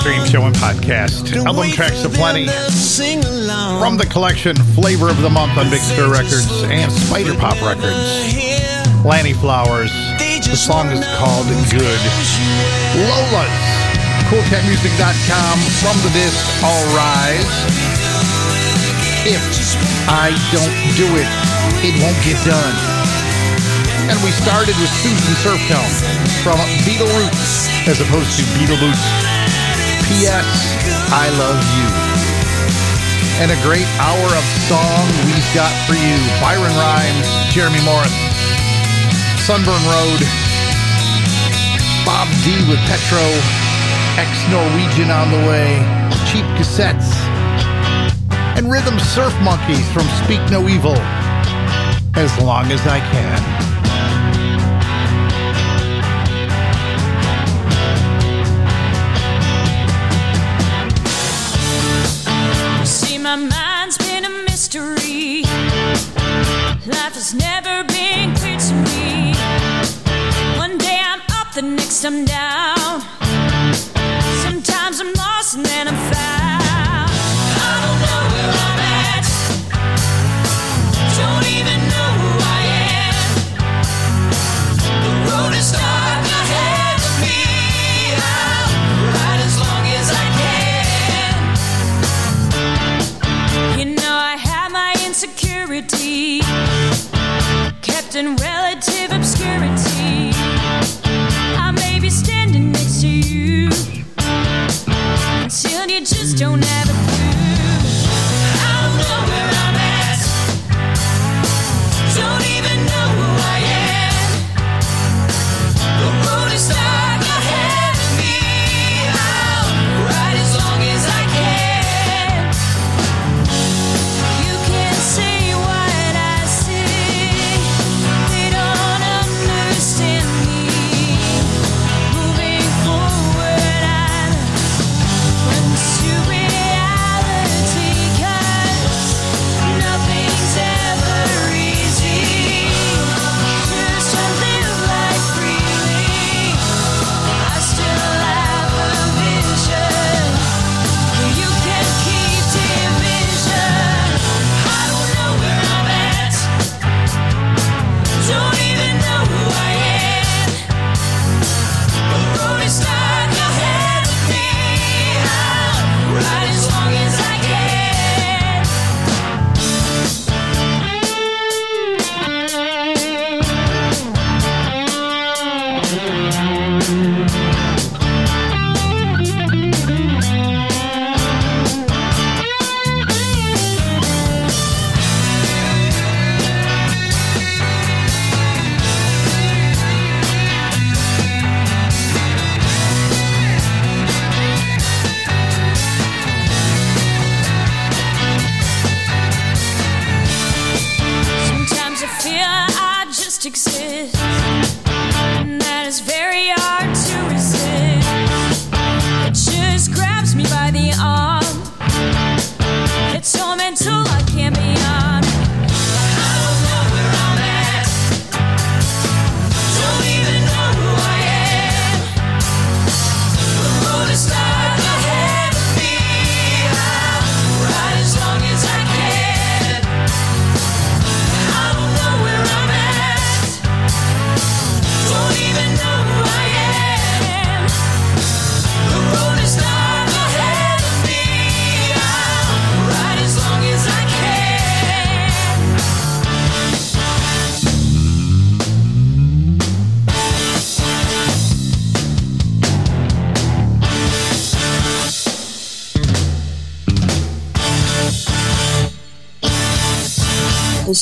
Podcast. Album tracks aplenty. From the collection Flavor of the Month on Big Stir Records and SpyderPop Records. Lannie Flowers. The song is called Good. Lolas. koolkatmusik.com. From the disc All Rise. If I don't do it, it won't get done. And we started with Susan Surftone from Beatle Roots as opposed to Beatle Boots. P.S. I love you. And a great hour of song we've got for you. Byron Rhymes, Jeremy Morris, Sunburn Road, Bob D with Petro, ex-Norwegian on the way, Cheap Cassettes, and Rhythm Surf Monkeys from Speak No Evil. As long as I can. Has never been clear to me. One day I'm up, the next I'm down. Sometimes I'm lost and then I'm found. I don't know where I'm at. Don't even know who I am. The road is dark ahead of me. I'll ride as long as I can. You know I have my insecurity, don't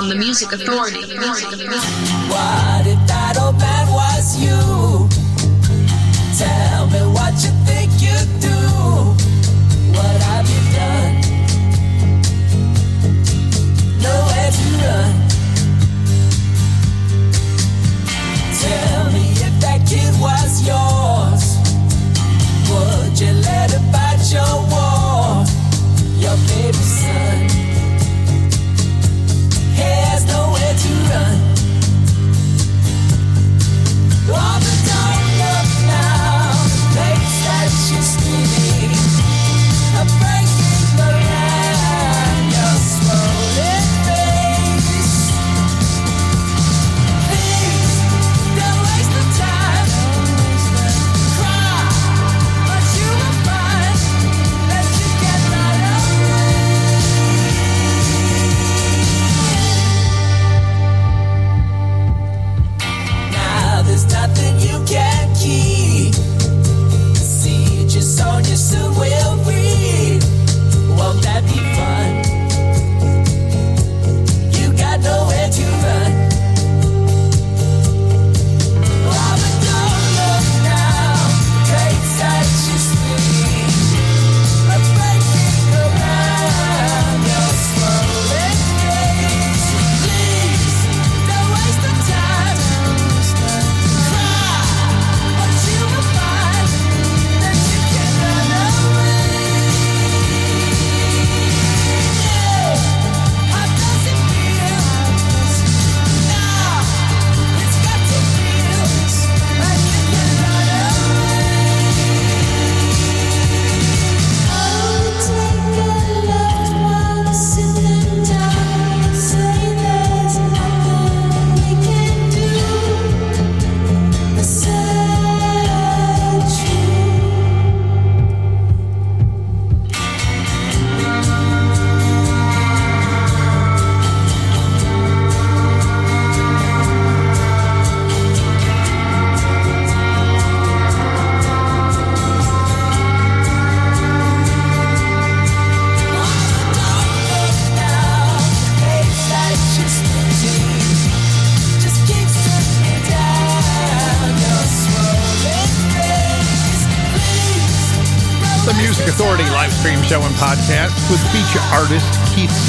On the Music Authority. What if that old man was you? Tell me what you think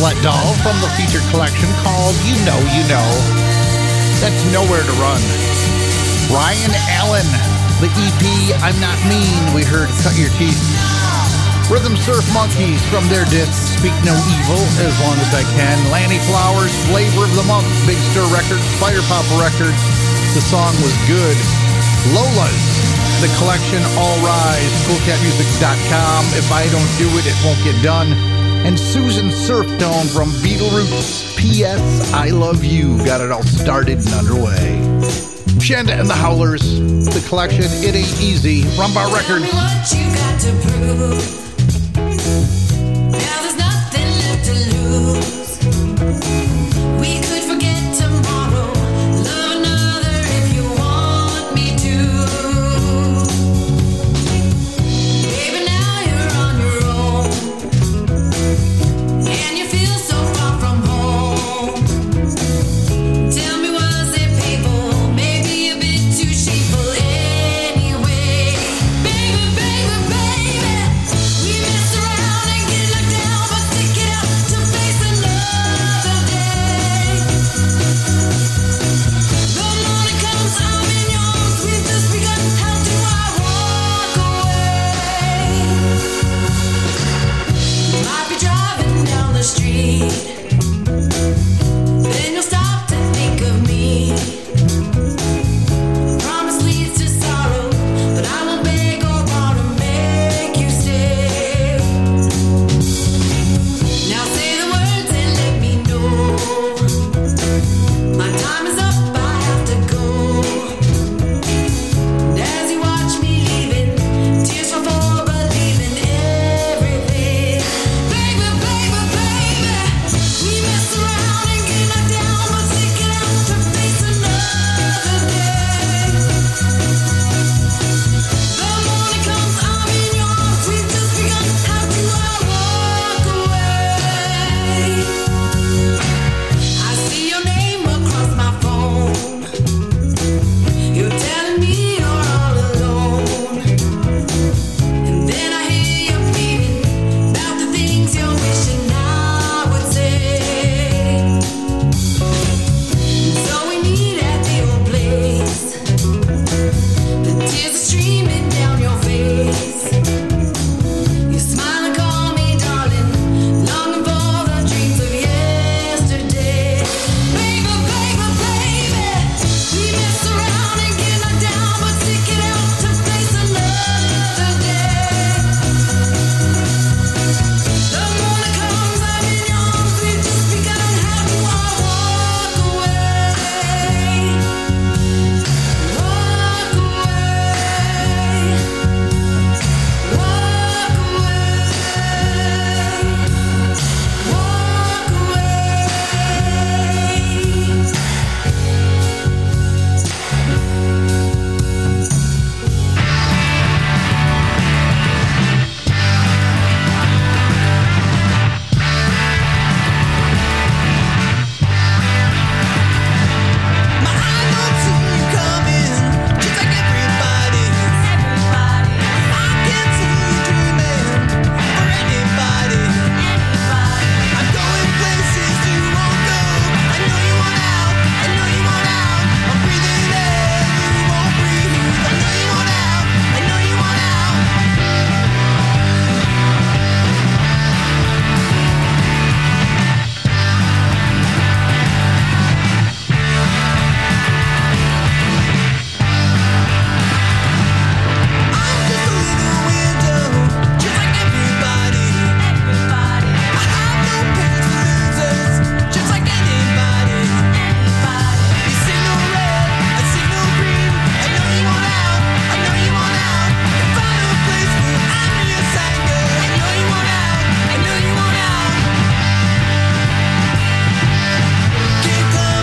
Keith Slettedahl from the feature collection called You Know You Know. That's Nowhere to Run. Ryan Allen, the EP I'm Not Mean, we heard Cut Your Teeth. Rhythm Surf Monkeys from their disc Speak No Evil, As Long As I Can. Lannie Flowers, Flavor of the Month, Big Stir Records, SpyderPop Records. The song was good. Lolas, the collection All Rise, koolkatmusik.com. If I don't do it, it won't get done. And Susan Surftone from Beatle Roots, P.S. I Love You, got it all started and underway. Shanda and the Howlers, the collection It Ain't Easy, Rum Bar Records.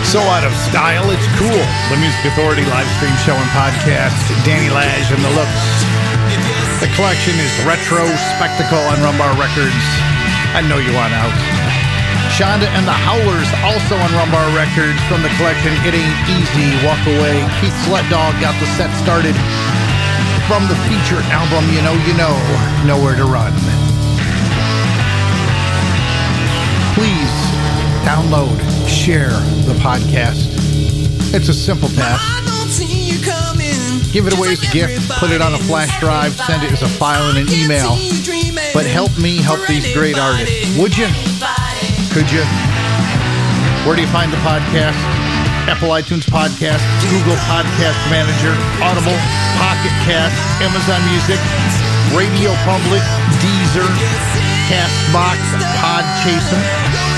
so out of style, it's cool. The Music Authority live stream show and podcast. Danny Lash and the Looks. The collection is Retro Spectacle on Rum Bar Records. I know you want out. Shanda and the Howlers also on Rum Bar Records from the collection It Ain't Easy, Walk Away. Keith Slettedahl got the set started from the feature album You Know You Know, Nowhere to Run. Please download share the podcast. It's a simple task. Give it away as a gift, put it on a flash drive, send it as a file in an email. But help me help these great artists. Would you? Could you? Where do you find the podcast? Apple iTunes Podcast, Google Podcast Manager, Audible, Pocket Cast, Amazon Music, Radio Public, Deezer, Castbox, Podchaser.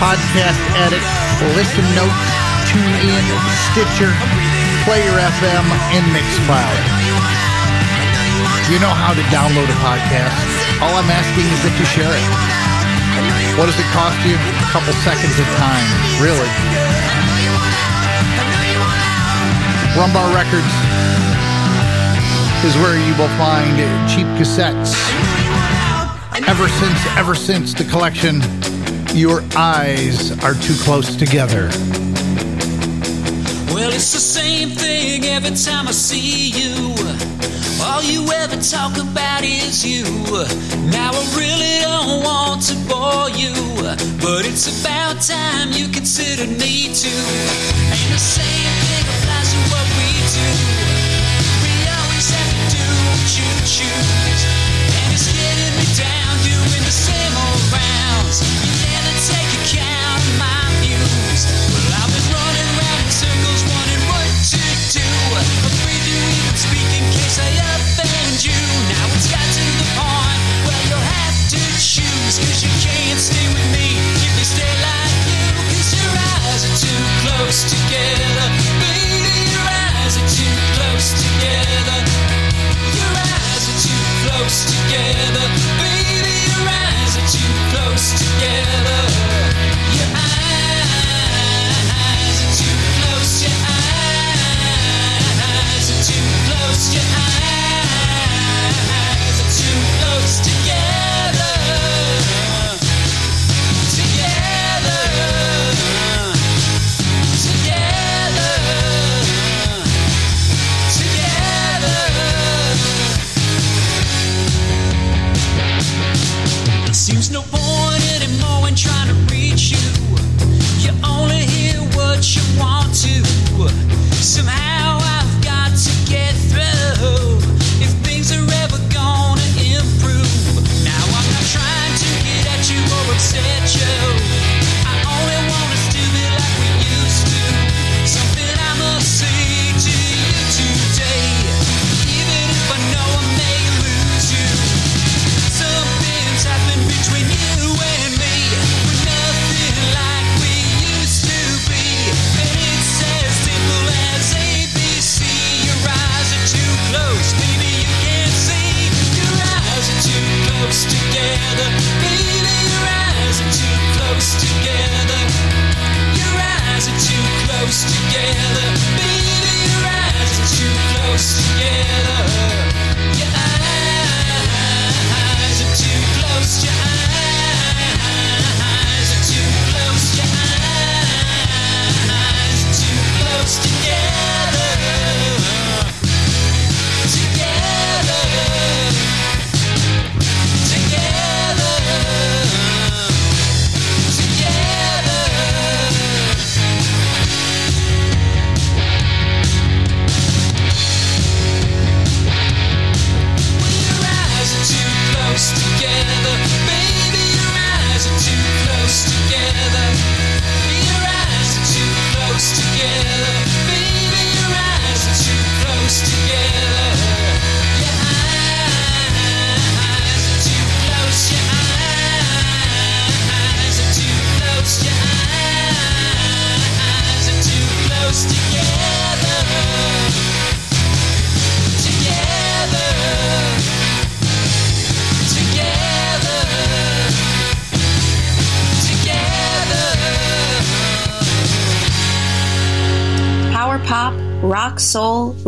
Podcast Addict, Listen Notes, TuneIn, Stitcher, Player FM, and Mixcloud. You know how to download a podcast. All I'm asking is that you share it. What does it cost you? A couple seconds of time, really. Rum Bar Records is where you will find cheap cassettes. Ever since, ever since the collection your eyes are too close together. Well, it's the same thing every time I see you. All you ever talk about is you. Now I really don't want to bore you, but it's about time you considered me too. And the same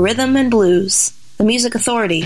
Rhythm and Blues, the Music Authority.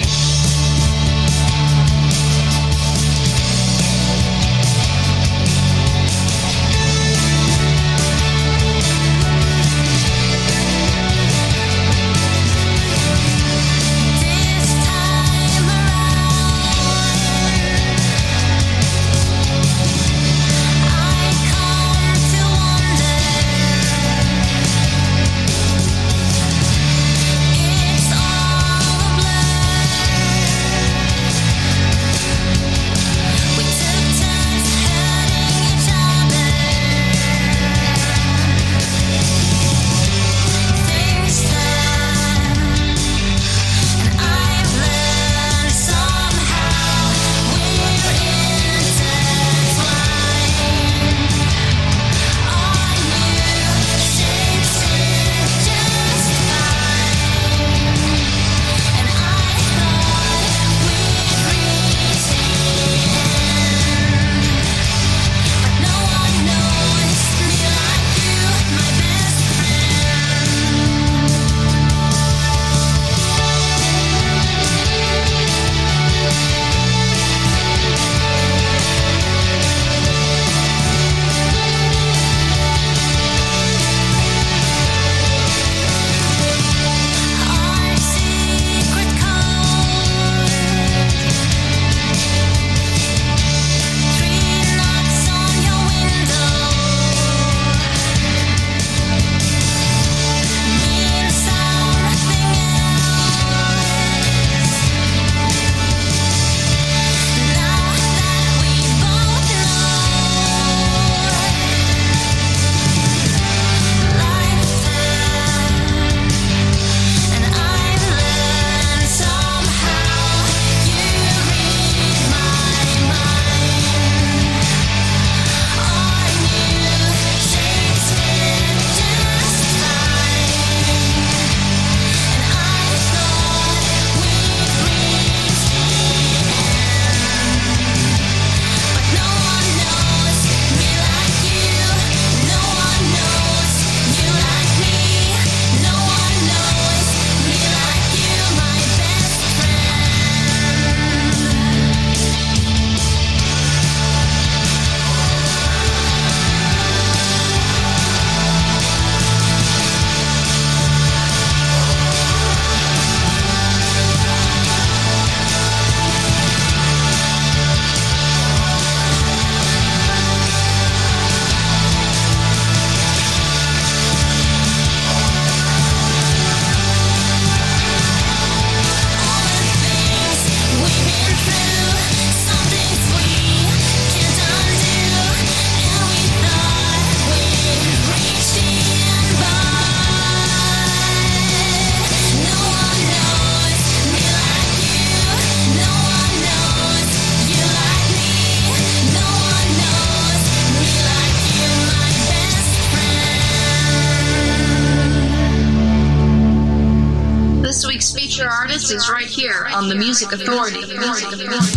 Music Authority. Music Authority.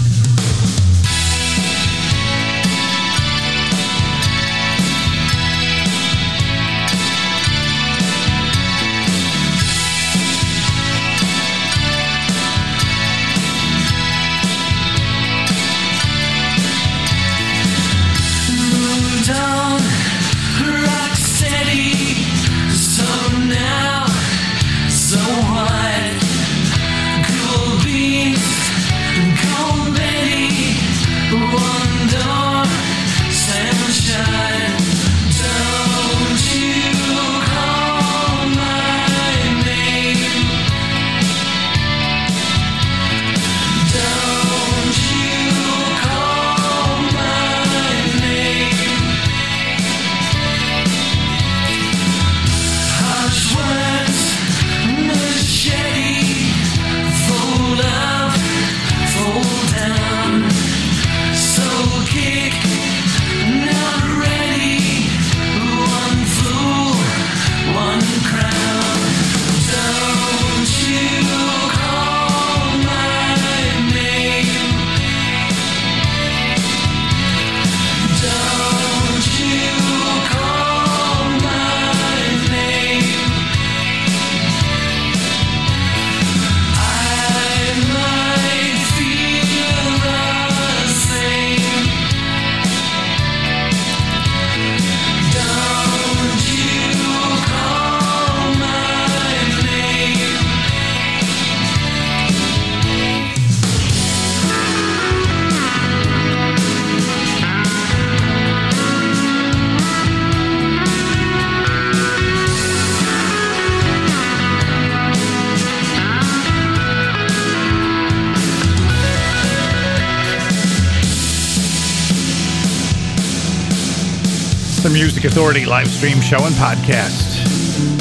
Authority live stream show and podcast.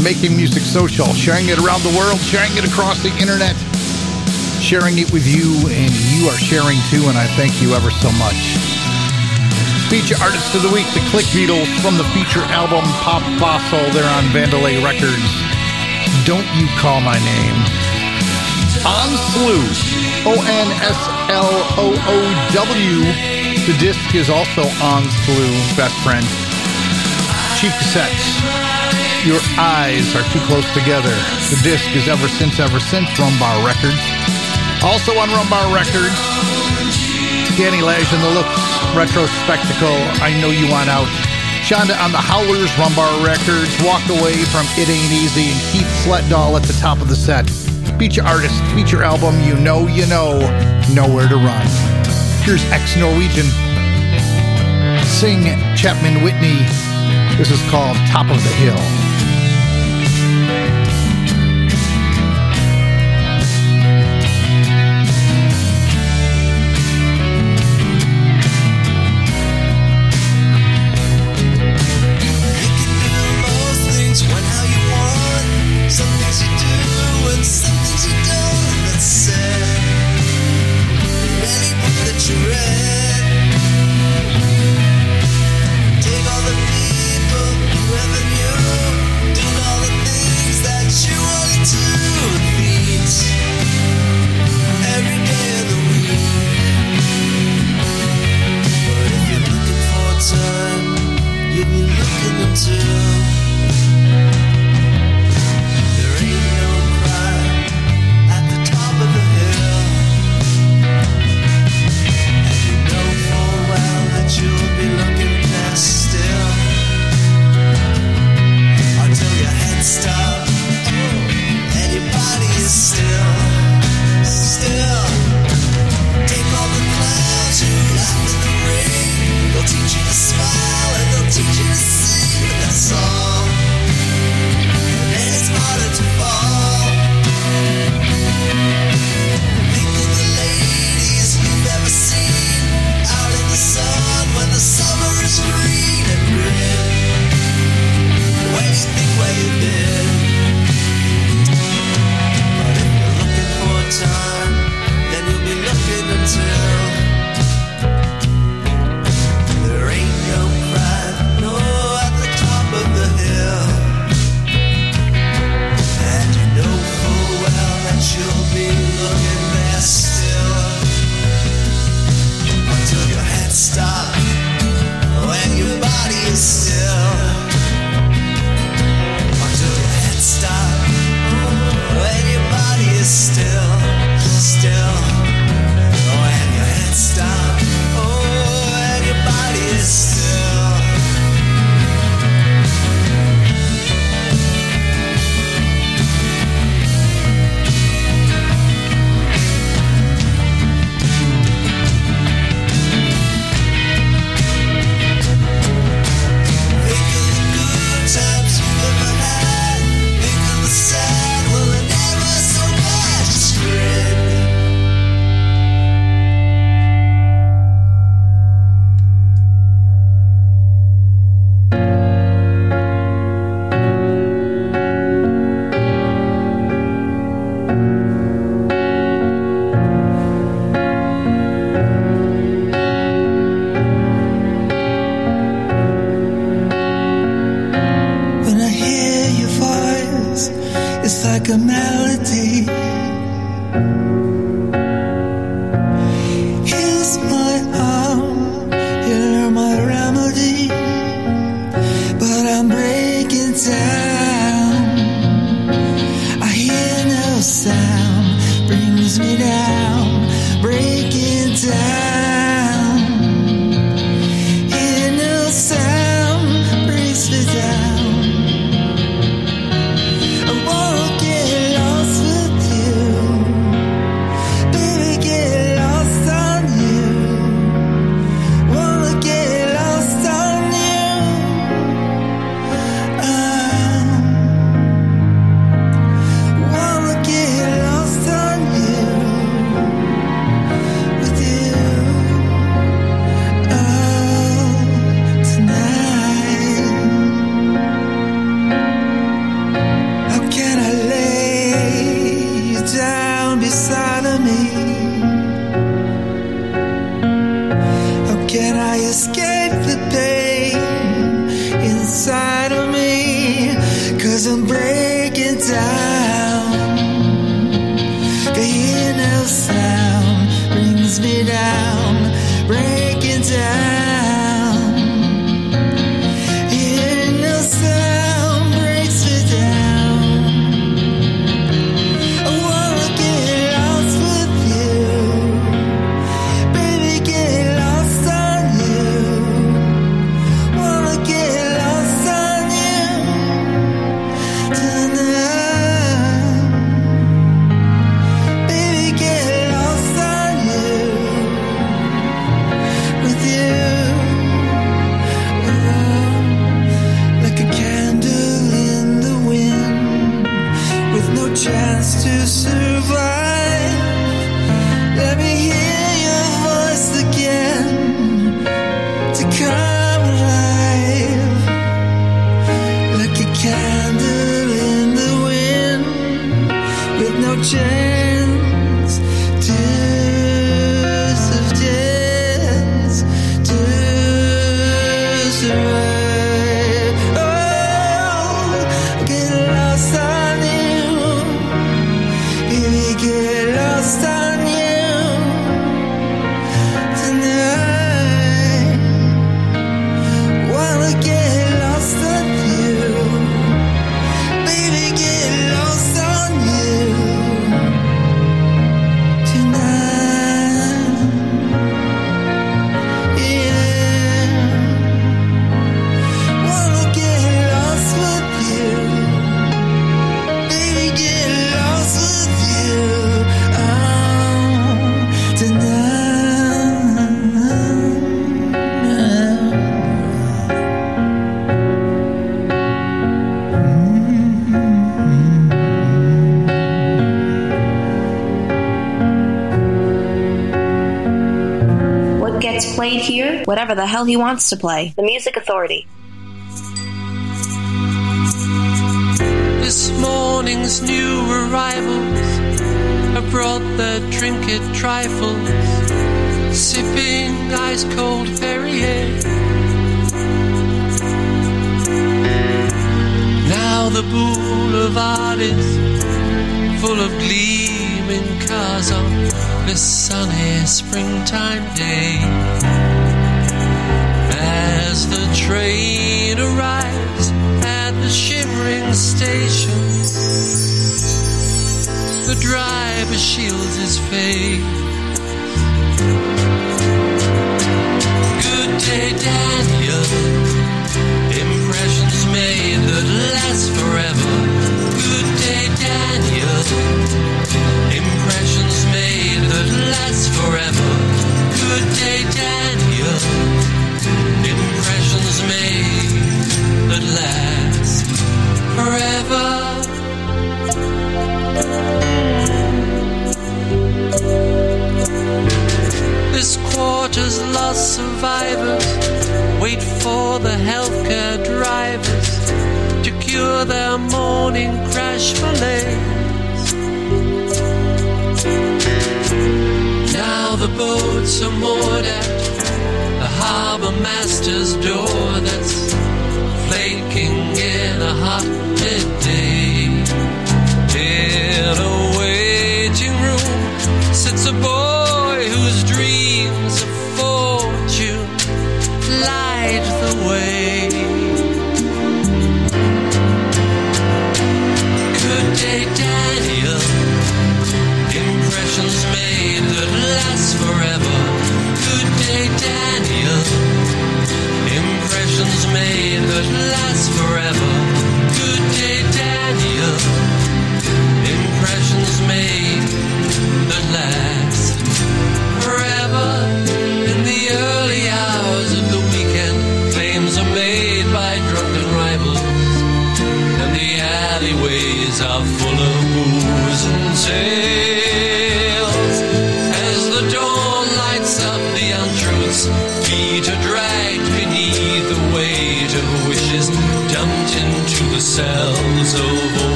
Making music social, sharing it around the world, sharing it across the internet, sharing it with you, and you are sharing too, and I thank you ever so much. Feature artist of the week, the Click Beatles from the feature album Pop Fossil. They're on Vandalay Records. Don't You Call My Name. On Slew, O N S L O O W. The disc is also on Slew, best friend. Cheap cassettes. Your eyes are too close together. The disc is Ever Since, Ever Since, Rum Bar Records. Also on Rum Bar Records, Danny Lash and the Looks, Retro Spectacle, I Know You Want Out. Shanda on the Howlers, Rum Bar Records, Walk Away from It Ain't Easy, and Keith Slettedahl at the top of the set. Feature artist, feature album, You Know You Know, Nowhere to Run. Here's ex Norwegian. Sing Chapman Whitney. This is called Top of the Hill. down. 这 whatever the hell he wants to play. The Music Authority. This morning's new arrivals have brought their trinket trifles, sipping ice cold Perrier. Now the boulevard is full of gleaming cars on this sunny springtime day as the train arrives at the shivering station. The driver shields his face. Good day, Dad.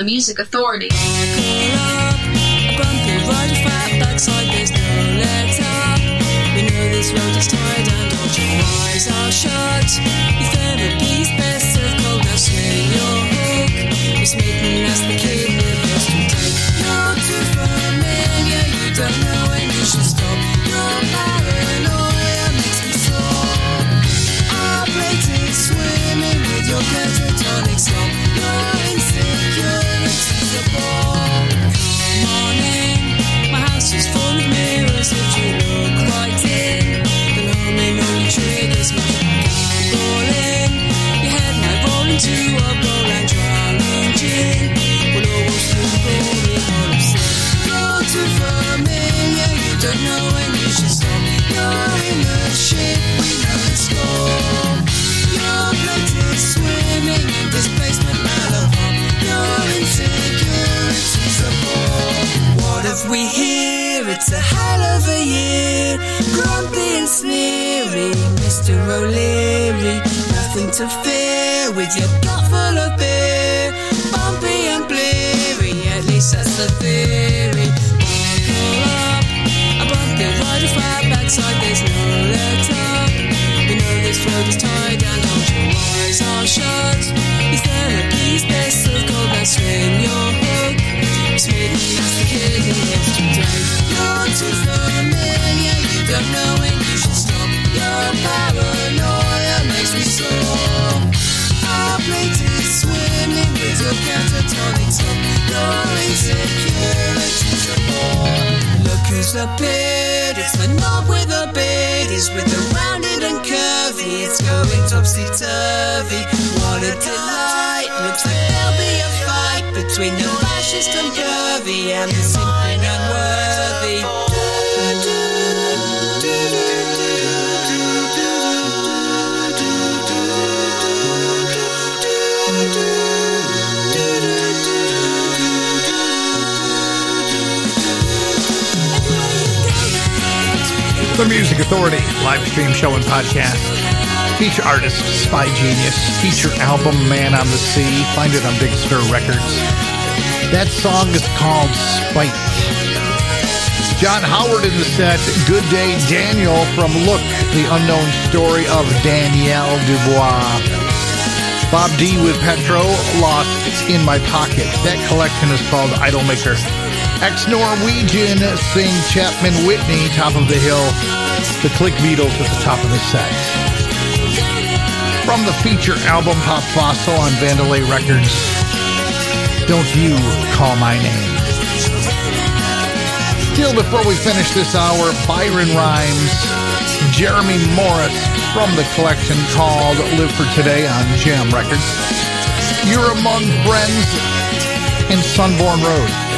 the music authority. Mr. O'Leary. Nothing to fear with your gut full of beer, bumpy and bleary. At least that's the theory. Buckle up, I bumped it right off our backside. There's no let up. We know this road is tied and hold your eyes are shut. Your therapy's best of gold. back, swing your hook. Sweetie, that's the kid in yesterday. You're too familiar, you don't know it. Our plate swimming with your catatonic top. Your insecurities are born. Look who's appeared. It's the knob with the beard. Is with the rounded and curvy. It's going topsy turvy. What a delight. Looks like there'll be a fight between the fascist and curvy and the simply unworthy. The Music Authority live stream show and podcast. Feature artist Spygenius. Feature album Man on the Sea. Find it on Big Stir Records. That song is called Spite. John Howard in the set. Good Day Daniel from Look, the unknown story of Danielle Dubois. Bob D with Petro, Lost in My Pocket. That collection is called Idolmaker. Ex-Norwegian sing Chapman Whitney, Top of the Hill. The Click Beatles at the top of the set. From the feature album Pop Fossil on Vandalay Records, Don't You Call My Name. Still before we finish this hour, Byron Rhymes, Jeremy Morris from the collection called Live for Today on Jam Records. You're Among Friends in Sunborn Road.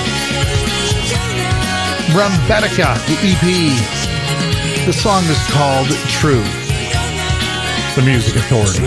Brumbetica, the EP. The song is called True. The Music Authority.